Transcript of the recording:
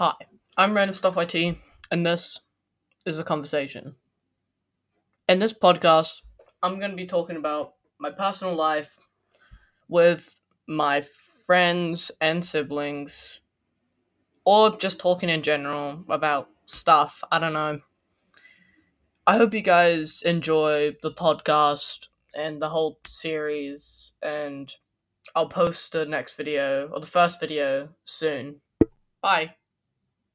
Hi, I'm Random Stuff IT, and this is a conversation. In this podcast, I'm going to be talking about my personal life with my friends and siblings, or just talking in general about stuff. I don't know. I hope you guys enjoy the podcast and the whole series, and I'll post the next video or the first video soon. Bye.